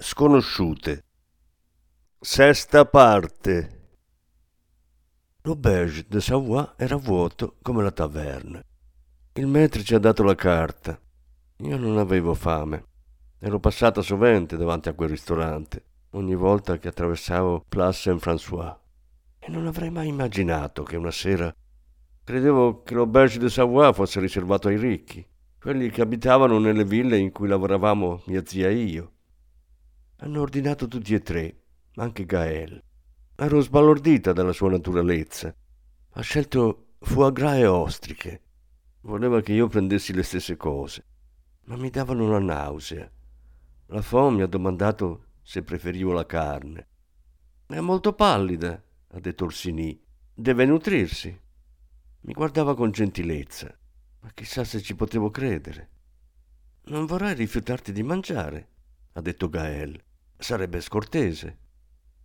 Sconosciute Sesta parte L'auberge de Savoie era vuoto come la taverna. Il maître ci ha dato la carta. Io non avevo fame. Ero passata sovente davanti a quel ristorante, ogni volta che attraversavo Place Saint-François. E non avrei mai immaginato che una sera credevo che l'auberge de Savoie fosse riservato ai ricchi, quelli che abitavano nelle ville in cui lavoravamo mia zia e io. Hanno ordinato tutti e tre, anche Gael. Ero sbalordita dalla sua naturalezza. Ha scelto foie gras e ostriche. Voleva che io prendessi le stesse cose, ma mi davano la nausea. La Fon mi ha domandato se preferivo la carne. È molto pallida, ha detto Orsini. Deve nutrirsi. Mi guardava con gentilezza, ma chissà se ci potevo credere. Non vorrei rifiutarti di mangiare, ha detto Gael. Sarebbe scortese.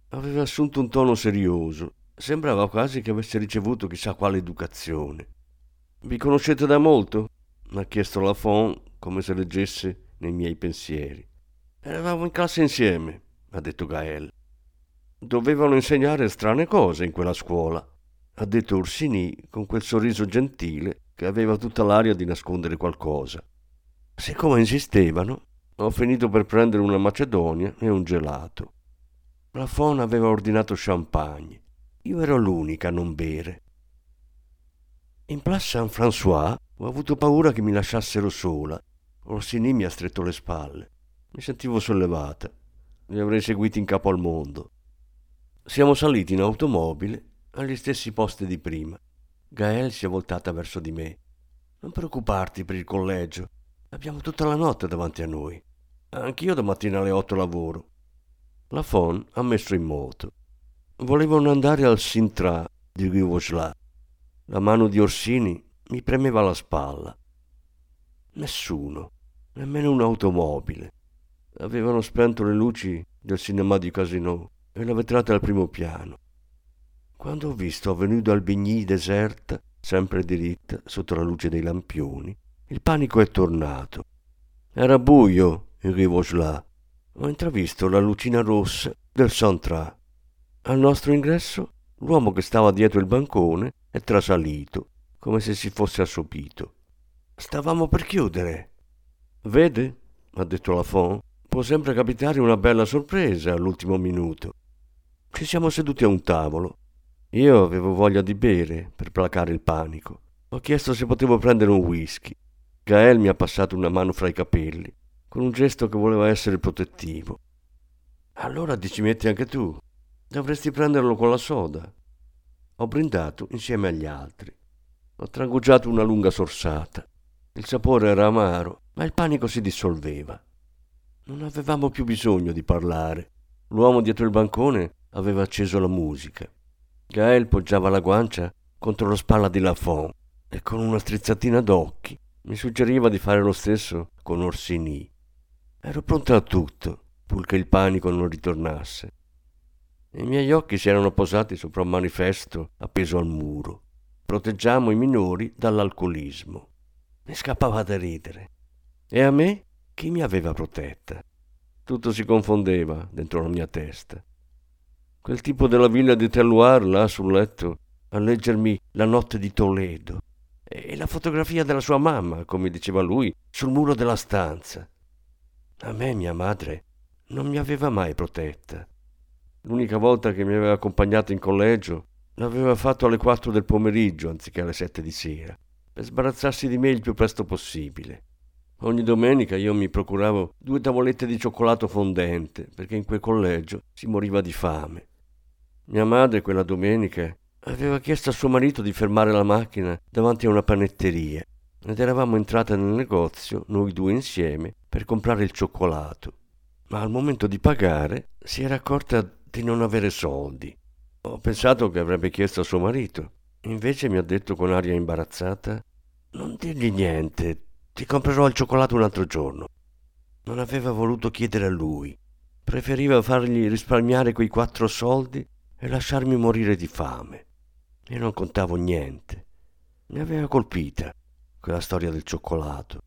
Aveva assunto un tono serioso. Sembrava quasi che avesse ricevuto chissà quale educazione. Vi conoscete da molto? ha chiesto la Fon come se leggesse nei miei pensieri. Eravamo in classe insieme, ha detto Gael. Dovevano insegnare strane cose in quella scuola, ha detto Orsini con quel sorriso gentile che aveva tutta l'aria di nascondere qualcosa. Siccome insistevano, ho finito per prendere una macedonia e un gelato. La Fon aveva ordinato champagne. Io ero l'unica a non bere. In Place Saint-François ho avuto paura che mi lasciassero sola. Orsini mi ha stretto le spalle. Mi sentivo sollevata. Li avrei seguiti in capo al mondo. Siamo saliti in automobile agli stessi posti di prima. Gael si è voltata verso di me. Non preoccuparti per il collegio. Abbiamo tutta la notte davanti a noi. Anch'io domattina alle otto lavoro. La Fon ha messo in moto. Volevano andare al Sintra di Rivosla. La mano di Orsini mi premeva la spalla. Nessuno, nemmeno un'automobile. Avevano spento le luci del cinema di Casino e la vetrata al primo piano. Quando ho visto Avenue d'Albigny deserta, sempre diritta sotto la luce dei lampioni, il panico è tornato. Era buio in Rivosla. Ho intravisto la lucina rossa del Centra. Al nostro ingresso, l'uomo che stava dietro il bancone è trasalito, come se si fosse assopito. Stavamo per chiudere. Vede, ha detto la Fon, può sempre capitare una bella sorpresa all'ultimo minuto. Ci siamo seduti a un tavolo. Io avevo voglia di bere per placare il panico. Ho chiesto se potevo prendere un whisky. Gael mi ha passato una mano fra i capelli, con un gesto che voleva essere protettivo. Allora ti ci metti anche tu. Dovresti prenderlo con la soda. Ho brindato insieme agli altri. Ho trangugiato una lunga sorsata. Il sapore era amaro, ma il panico si dissolveva. Non avevamo più bisogno di parlare. L'uomo dietro il bancone aveva acceso la musica. Gael poggiava la guancia contro la spalla di Lafon e con una strizzatina d'occhi mi suggeriva di fare lo stesso con Orsini. Ero pronta a tutto, purché il panico non ritornasse. I miei occhi si erano posati sopra un manifesto appeso al muro. Proteggiamo i minori dall'alcolismo. Mi scappava da ridere. E a me chi mi aveva protetta? Tutto si confondeva dentro la mia testa. Quel tipo della villa di Telluar là sul letto a leggermi La notte di Toledo e la fotografia della sua mamma, come diceva lui, sul muro della stanza. A me mia madre non mi aveva mai protetta. L'unica volta che mi aveva accompagnato in collegio l'aveva fatto alle quattro del pomeriggio anziché alle sette di sera, per sbarazzarsi di me il più presto possibile. Ogni domenica io mi procuravo due tavolette di cioccolato fondente, perché in quel collegio si moriva di fame. Mia madre quella domenica aveva chiesto a suo marito di fermare la macchina davanti a una panetteria ed eravamo entrate nel negozio, noi due insieme, per comprare il cioccolato. ma al momento di pagare si era accorta di non avere soldi. Ho pensato che avrebbe chiesto a suo marito. Invece mi ha detto con aria imbarazzata: Non dirgli niente, ti comprerò il cioccolato un altro giorno. Non aveva voluto chiedere a lui. Preferiva fargli risparmiare quei quattro soldi e lasciarmi morire di fame. Io non contavo niente. Mi aveva colpita quella storia del cioccolato.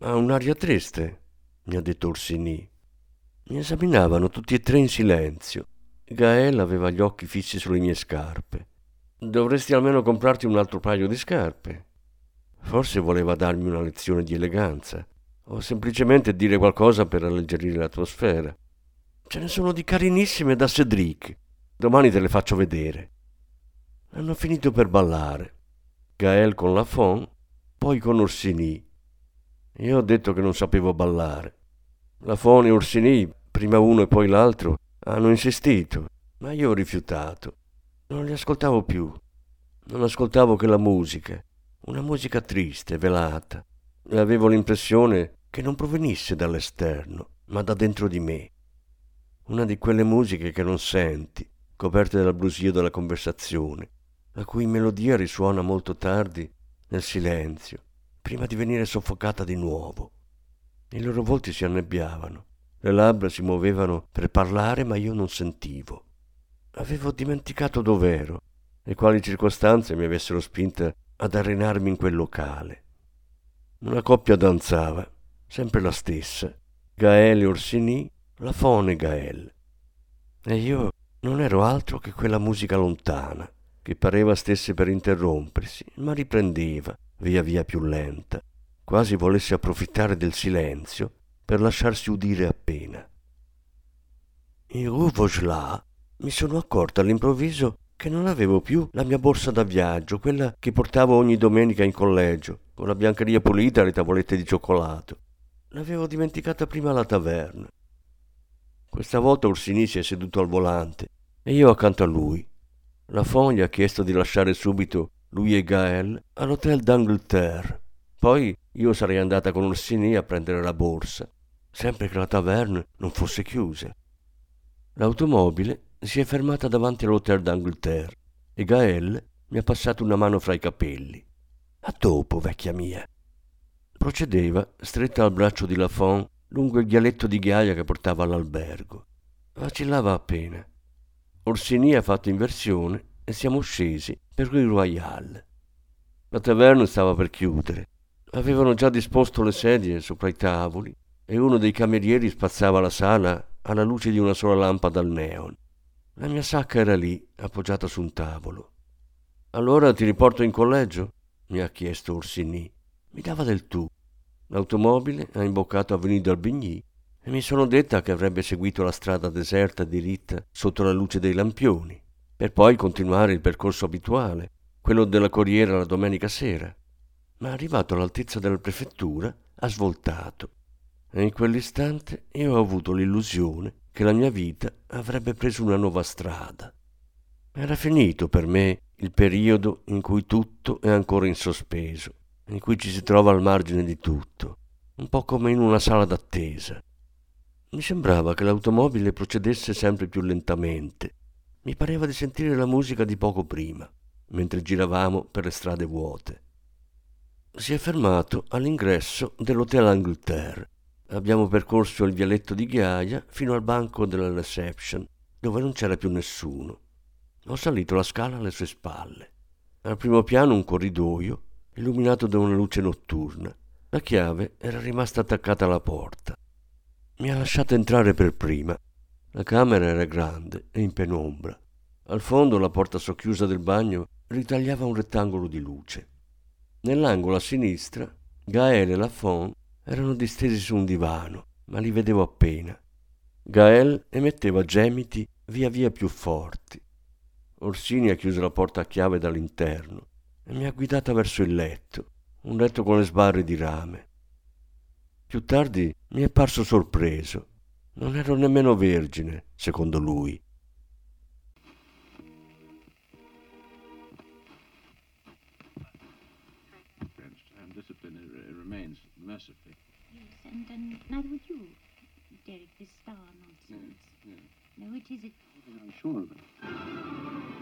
Ha un'aria triste, mi ha detto Orsini. Mi esaminavano tutti e tre in silenzio. Gael aveva gli occhi fissi sulle mie scarpe. Dovresti almeno comprarti un altro paio di scarpe. Forse voleva darmi una lezione di eleganza, o semplicemente dire qualcosa per alleggerire l'atmosfera. Ce ne sono di carinissime da Cedric. Domani te le faccio vedere. Hanno finito per ballare. Gael con la Fon, poi con Orsini. Io ho detto che non sapevo ballare. La Fon e Orsini, prima uno e poi l'altro, hanno insistito, ma io ho rifiutato. Non li ascoltavo più. Non ascoltavo che la musica, una musica triste, velata. E avevo l'impressione che non provenisse dall'esterno, ma da dentro di me. Una di quelle musiche che non senti, coperte dal brusio della conversazione, la cui melodia risuona molto tardi nel silenzio prima di venire soffocata di nuovo. I loro volti si annebbiavano, le labbra si muovevano per parlare, ma io non sentivo. Avevo dimenticato dov'ero e quali circostanze mi avessero spinta ad arenarmi in quel locale. Una coppia danzava, sempre la stessa, Gael e Orsini, la Fone Gael. E io non ero altro che quella musica lontana, che pareva stesse per interrompersi, ma riprendeva, via via più lenta, quasi volesse approfittare del silenzio per lasciarsi udire appena. In Rue Vaugelas mi sono accorta all'improvviso che non avevo più la mia borsa da viaggio, quella che portavo ogni domenica in collegio, con la biancheria pulita e le tavolette di cioccolato. L'avevo dimenticata prima alla taverna. Questa volta Orsini si è seduto al volante e io accanto a lui. La foglia ha chiesto di lasciare subito lui e Gael, all'Hotel d'Angleterre. Poi io sarei andata con Orsini a prendere la borsa, sempre che la taverna non fosse chiusa. L'automobile si è fermata davanti all'Hotel d'Angleterre e Gael mi ha passato una mano fra i capelli. A dopo, vecchia mia. Procedeva, stretta al braccio di Lafont, lungo il vialetto di ghiaia che portava all'albergo. Vacillava appena. Orsini ha fatto inversione e siamo scesi per il Royal. La taverna stava per chiudere. Avevano già disposto le sedie sopra i tavoli e uno dei camerieri spazzava la sala alla luce di una sola lampada al neon. La mia sacca era lì, appoggiata su un tavolo. Allora ti riporto in collegio? mi ha chiesto Orsini. Mi dava del tu. L'automobile ha imboccato Avenue d'Albigny e mi sono detta che avrebbe seguito la strada deserta diritta sotto la luce dei lampioni per poi continuare il percorso abituale, quello della corriera la domenica sera. Ma arrivato all'altezza della prefettura, ha svoltato. E in quell'istante io ho avuto l'illusione che la mia vita avrebbe preso una nuova strada. Era finito per me il periodo in cui tutto è ancora in sospeso, in cui ci si trova al margine di tutto, un po' come in una sala d'attesa. Mi sembrava che l'automobile procedesse sempre più lentamente, mi pareva di sentire la musica di poco prima, mentre giravamo per le strade vuote. Si è fermato all'ingresso dell'Hotel Angleterre. Abbiamo percorso il vialetto di ghiaia fino al banco della reception, dove non c'era più nessuno. Ho salito la scala alle sue spalle. Al primo piano un corridoio, illuminato da una luce notturna. La chiave era rimasta attaccata alla porta. Mi ha lasciato entrare per prima la camera era grande e in penombra. Al fondo la porta socchiusa del bagno ritagliava un rettangolo di luce. Nell'angolo a sinistra Gael e Lafont erano distesi su un divano, ma li vedevo appena. Gael emetteva gemiti via via più forti. Orsini ha chiuso la porta a chiave dall'interno e mi ha guidata verso il letto, un letto con le sbarre di rame. Più tardi mi è parso sorpreso. Non ero nemmeno vergine, secondo lui. Derek, this star nonsense. No, no. No, it is. I'm sure of it.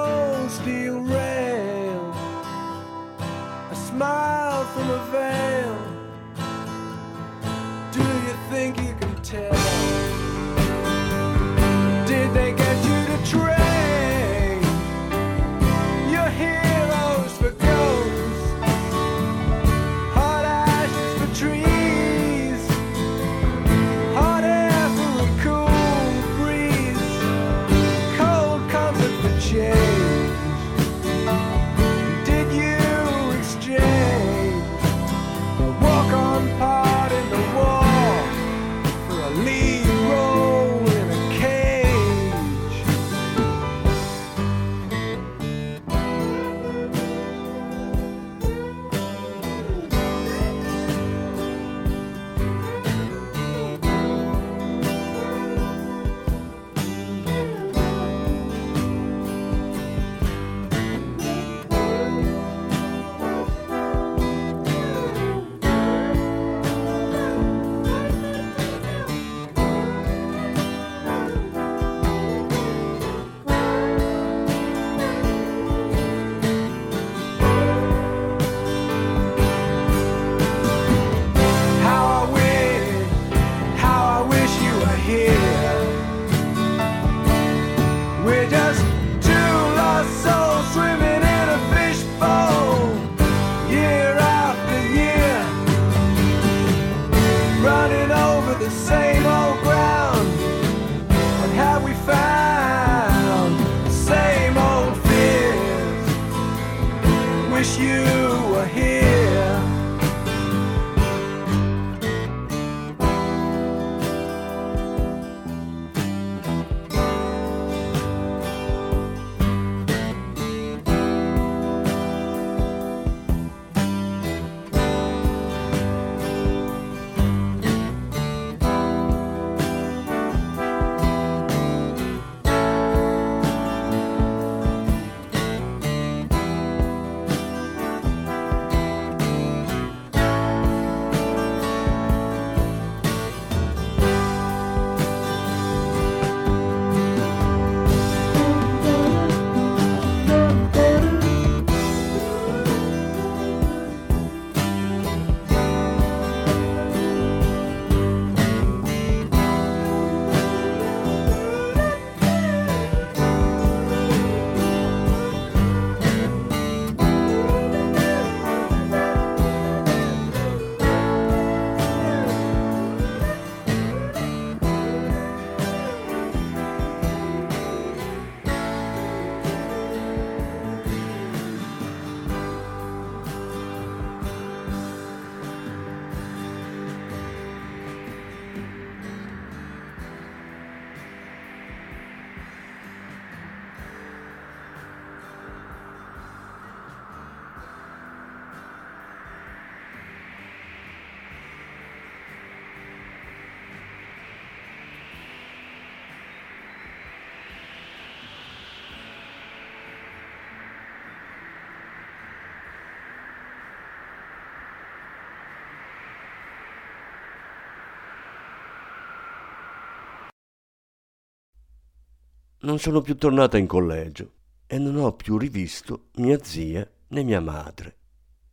Non sono più tornata in collegio e non ho più rivisto mia zia né mia madre.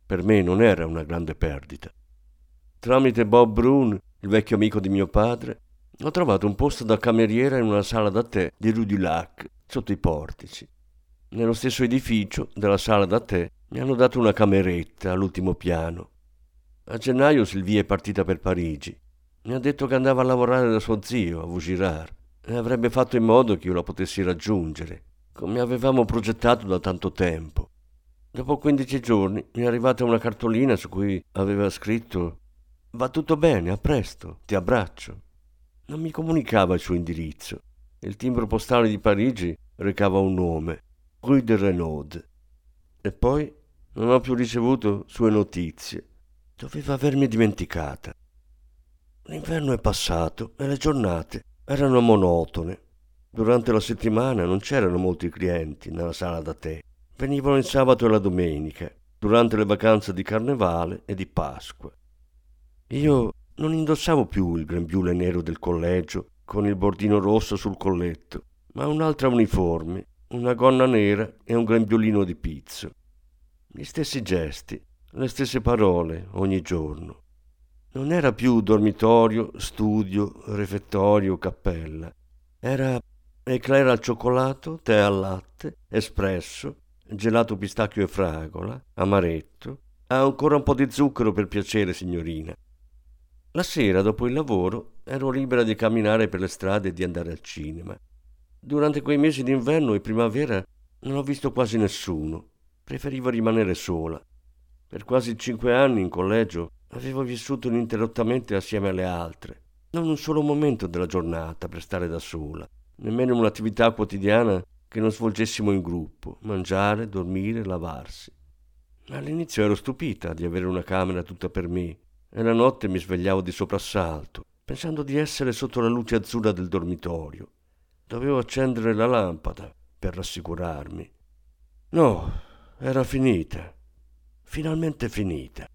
Per me non era una grande perdita. Tramite Bob Brun, il vecchio amico di mio padre, ho trovato un posto da cameriera in una sala da tè di Rue du Lac, sotto i portici. Nello stesso edificio della sala da tè mi hanno dato una cameretta all'ultimo piano. A gennaio Sylvie è partita per Parigi. Mi ha detto che andava a lavorare da suo zio a Vaugirard avrebbe fatto in modo che io la potessi raggiungere, come avevamo progettato da tanto tempo. Dopo 15 giorni mi è arrivata una cartolina su cui aveva scritto Va tutto bene, a presto, ti abbraccio. Non mi comunicava il suo indirizzo. Il timbro postale di Parigi recava un nome, Rue de Renaud. E poi non ho più ricevuto sue notizie. Doveva avermi dimenticata. L'inverno è passato e le giornate erano monotone. Durante la settimana non c'erano molti clienti nella sala da tè. Venivano il sabato e la domenica, durante le vacanze di carnevale e di Pasqua. Io non indossavo più il grembiule nero del collegio con il bordino rosso sul colletto, ma un'altra uniforme, una gonna nera e un grembiulino di pizzo. Gli stessi gesti, le stesse parole ogni giorno. Non era più dormitorio, studio, refettorio, cappella. Era eclair al cioccolato, tè al latte, espresso, gelato pistacchio e fragola, amaretto. Ha ancora un po' di zucchero per piacere, signorina. La sera, dopo il lavoro, ero libera di camminare per le strade e di andare al cinema. Durante quei mesi d'inverno e primavera non ho visto quasi nessuno. Preferivo rimanere sola. Per quasi cinque anni in collegio avevo vissuto ininterrottamente assieme alle altre. Non un solo momento della giornata per stare da sola, nemmeno un'attività quotidiana che non svolgessimo in gruppo, mangiare, dormire, lavarsi. All'inizio ero stupita di avere una camera tutta per me e la notte mi svegliavo di soprassalto, pensando di essere sotto la luce azzurra del dormitorio. Dovevo accendere la lampada per rassicurarmi. No, era finita. Finalmente finita.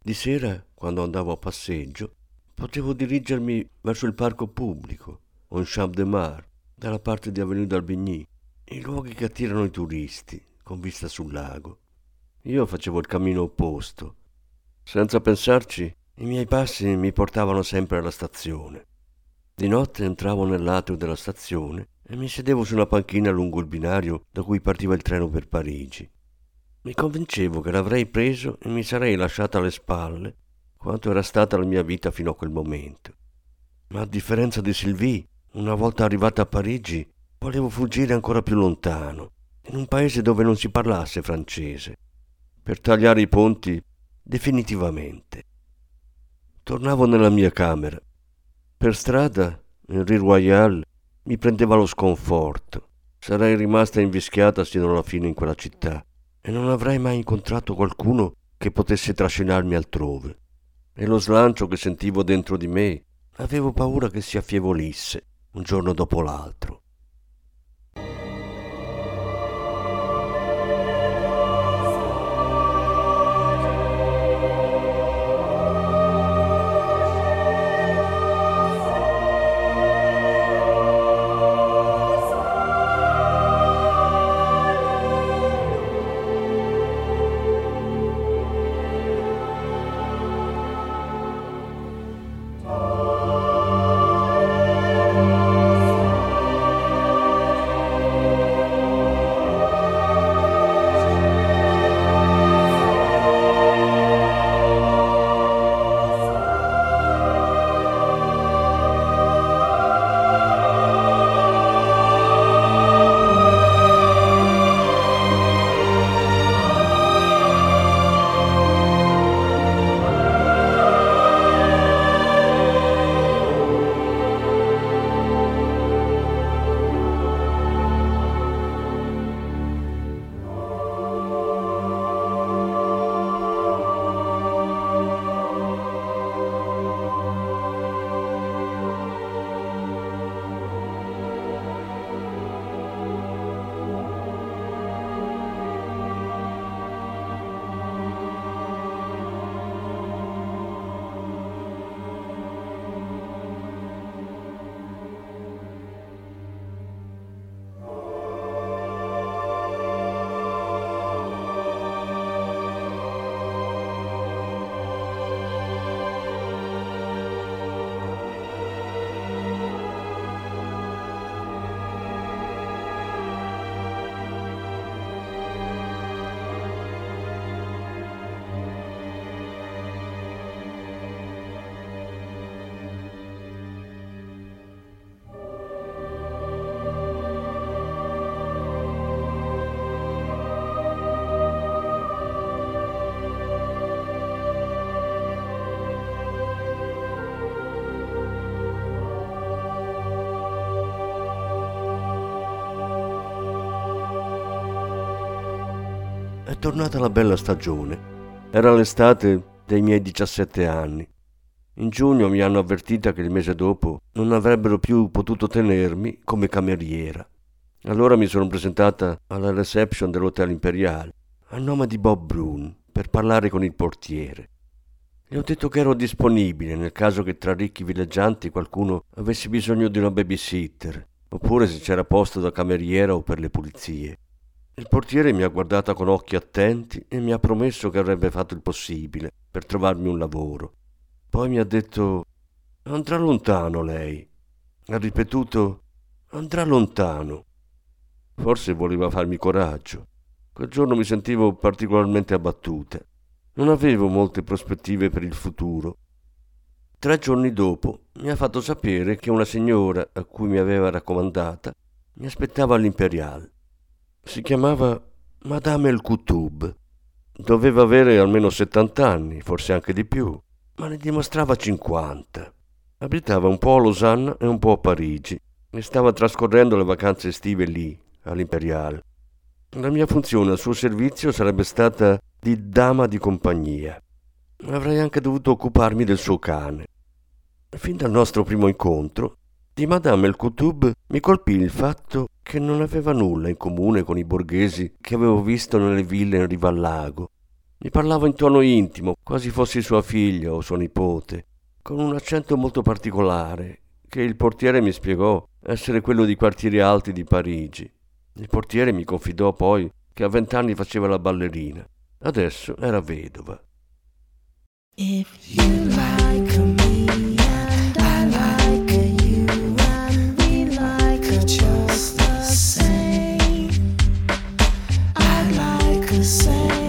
Di sera, quando andavo a passeggio, potevo dirigermi verso il parco pubblico o in Champ de Mar, dalla parte di Avenue d'Albigny, i luoghi che attirano i turisti, con vista sul lago. Io facevo il cammino opposto, senza pensarci, i miei passi mi portavano sempre alla stazione. Di notte entravo nell'atrio della stazione e mi sedevo su una panchina lungo il binario da cui partiva il treno per Parigi. Mi convincevo che l'avrei preso e mi sarei lasciata alle spalle quanto era stata la mia vita fino a quel momento. Ma a differenza di Sylvie, una volta arrivata a Parigi, volevo fuggire ancora più lontano, in un paese dove non si parlasse francese, per tagliare i ponti definitivamente. Tornavo nella mia camera. Per strada, in Rue Royale, mi prendeva lo sconforto. Sarei rimasta invischiata sino alla fine in quella città e non avrei mai incontrato qualcuno che potesse trascinarmi altrove. E lo slancio che sentivo dentro di me, avevo paura che si affievolisse un giorno dopo l'altro. Tornata la bella stagione. Era l'estate dei miei 17 anni. In giugno mi hanno avvertita che il mese dopo non avrebbero più potuto tenermi come cameriera. Allora mi sono presentata alla reception dell'Hotel Imperiale a nome di Bob Brun per parlare con il portiere. Gli ho detto che ero disponibile nel caso che tra ricchi villeggianti qualcuno avesse bisogno di una babysitter, oppure se c'era posto da cameriera o per le pulizie. Il portiere mi ha guardata con occhi attenti e mi ha promesso che avrebbe fatto il possibile per trovarmi un lavoro. Poi mi ha detto andrà lontano lei. Ha ripetuto andrà lontano. Forse voleva farmi coraggio. Quel giorno mi sentivo particolarmente abbattuta. Non avevo molte prospettive per il futuro. Tre giorni dopo mi ha fatto sapere che una signora a cui mi aveva raccomandata mi aspettava all'Imperial. Si chiamava Madame El Kutub. Doveva avere almeno 70 anni, forse anche di più ma ne dimostrava 50. Abitava un po' a Losanna e un po' a Parigi e stava trascorrendo le vacanze estive lì, all'Imperiale. La mia funzione al suo servizio sarebbe stata di dama di compagnia. Avrei anche dovuto occuparmi del suo cane. Fin dal nostro primo incontro, di Madame El Kutub mi colpì il fatto che non aveva nulla in comune con i borghesi che avevo visto nelle ville in riva al lago mi parlava in tono intimo, quasi fossi sua figlia o suo nipote, con un accento molto particolare, che il portiere mi spiegò essere quello di quartieri alti di Parigi. Il portiere mi confidò poi che a vent'anni faceva la ballerina. Adesso era vedova. If you like say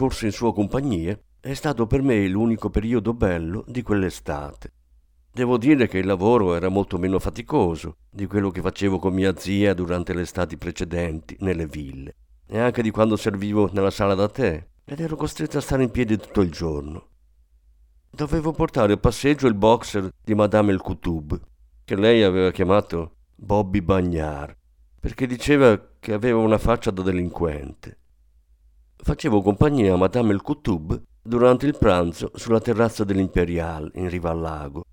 trascorso in sua compagnia è stato per me l'unico periodo bello di quell'estate. Devo dire che il lavoro era molto meno faticoso di quello che facevo con mia zia durante le estati precedenti nelle ville e anche di quando servivo nella sala da tè ed ero costretto a stare in piedi tutto il giorno. Dovevo portare a passeggio il boxer di Madame El Koutoub, che lei aveva chiamato Bobby Bagnard, perché diceva che aveva una faccia da delinquente. Facevo compagnia a Madame El Koutoub durante il pranzo sulla terrazza dell'Imperial in riva al lago.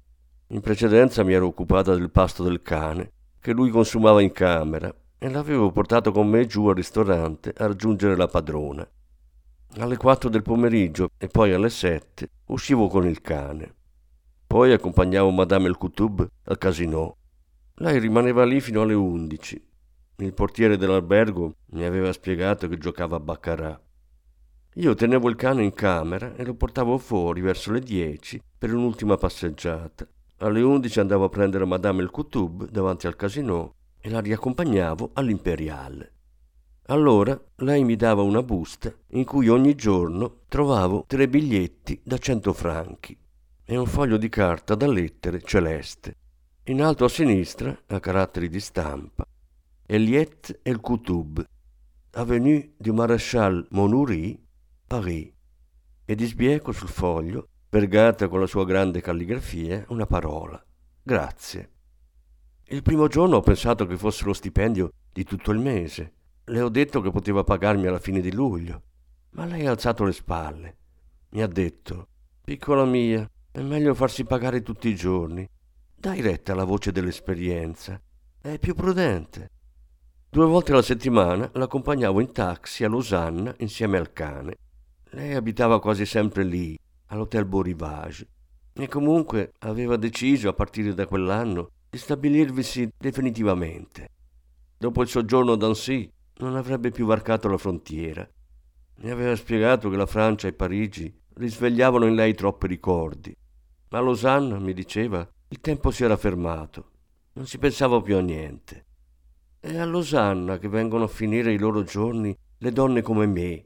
In precedenza mi ero occupata del pasto del cane, che lui consumava in camera, e l'avevo portato con me giù al ristorante a raggiungere la padrona. Alle quattro del pomeriggio e poi alle sette uscivo con il cane. Poi accompagnavo Madame El Koutoub al casino. Lei rimaneva lì fino alle undici. Il portiere dell'albergo mi aveva spiegato che giocava a baccarà. Io tenevo il cane in camera e lo portavo fuori verso le dieci per un'ultima passeggiata. Alle undici andavo a prendere Madame El Koutoub davanti al casino e la riaccompagnavo all'Imperiale. Allora lei mi dava una busta in cui ogni giorno trovavo tre biglietti da cento franchi e un foglio di carta da lettere celeste. In alto a sinistra, a caratteri di stampa, Eliette El Koutoub, Avenue du Maréchal Monoury, Paris, e di sbieco sul foglio, vergata con la sua grande calligrafia, una parola. Grazie. Il primo giorno ho pensato che fosse lo stipendio di tutto il mese. Le ho detto che poteva pagarmi alla fine di luglio, ma lei ha alzato le spalle. Mi ha detto, piccola mia, è meglio farsi pagare tutti i giorni. Dai retta alla voce dell'esperienza. È più prudente. Due volte alla settimana l'accompagnavo in taxi a Losanna insieme al cane. Lei abitava quasi sempre lì, all'Hotel Beau Rivage, e comunque aveva deciso a partire da quell'anno di stabilirvisi definitivamente. Dopo il soggiorno ad Annecy non avrebbe più varcato la frontiera. Mi aveva spiegato che la Francia e Parigi risvegliavano in lei troppi ricordi. Ma a Losanna, mi diceva, il tempo si era fermato, non si pensava più a niente. È a Losanna che vengono a finire i loro giorni le donne come me,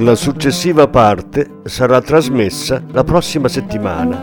La successiva parte sarà trasmessa la prossima settimana.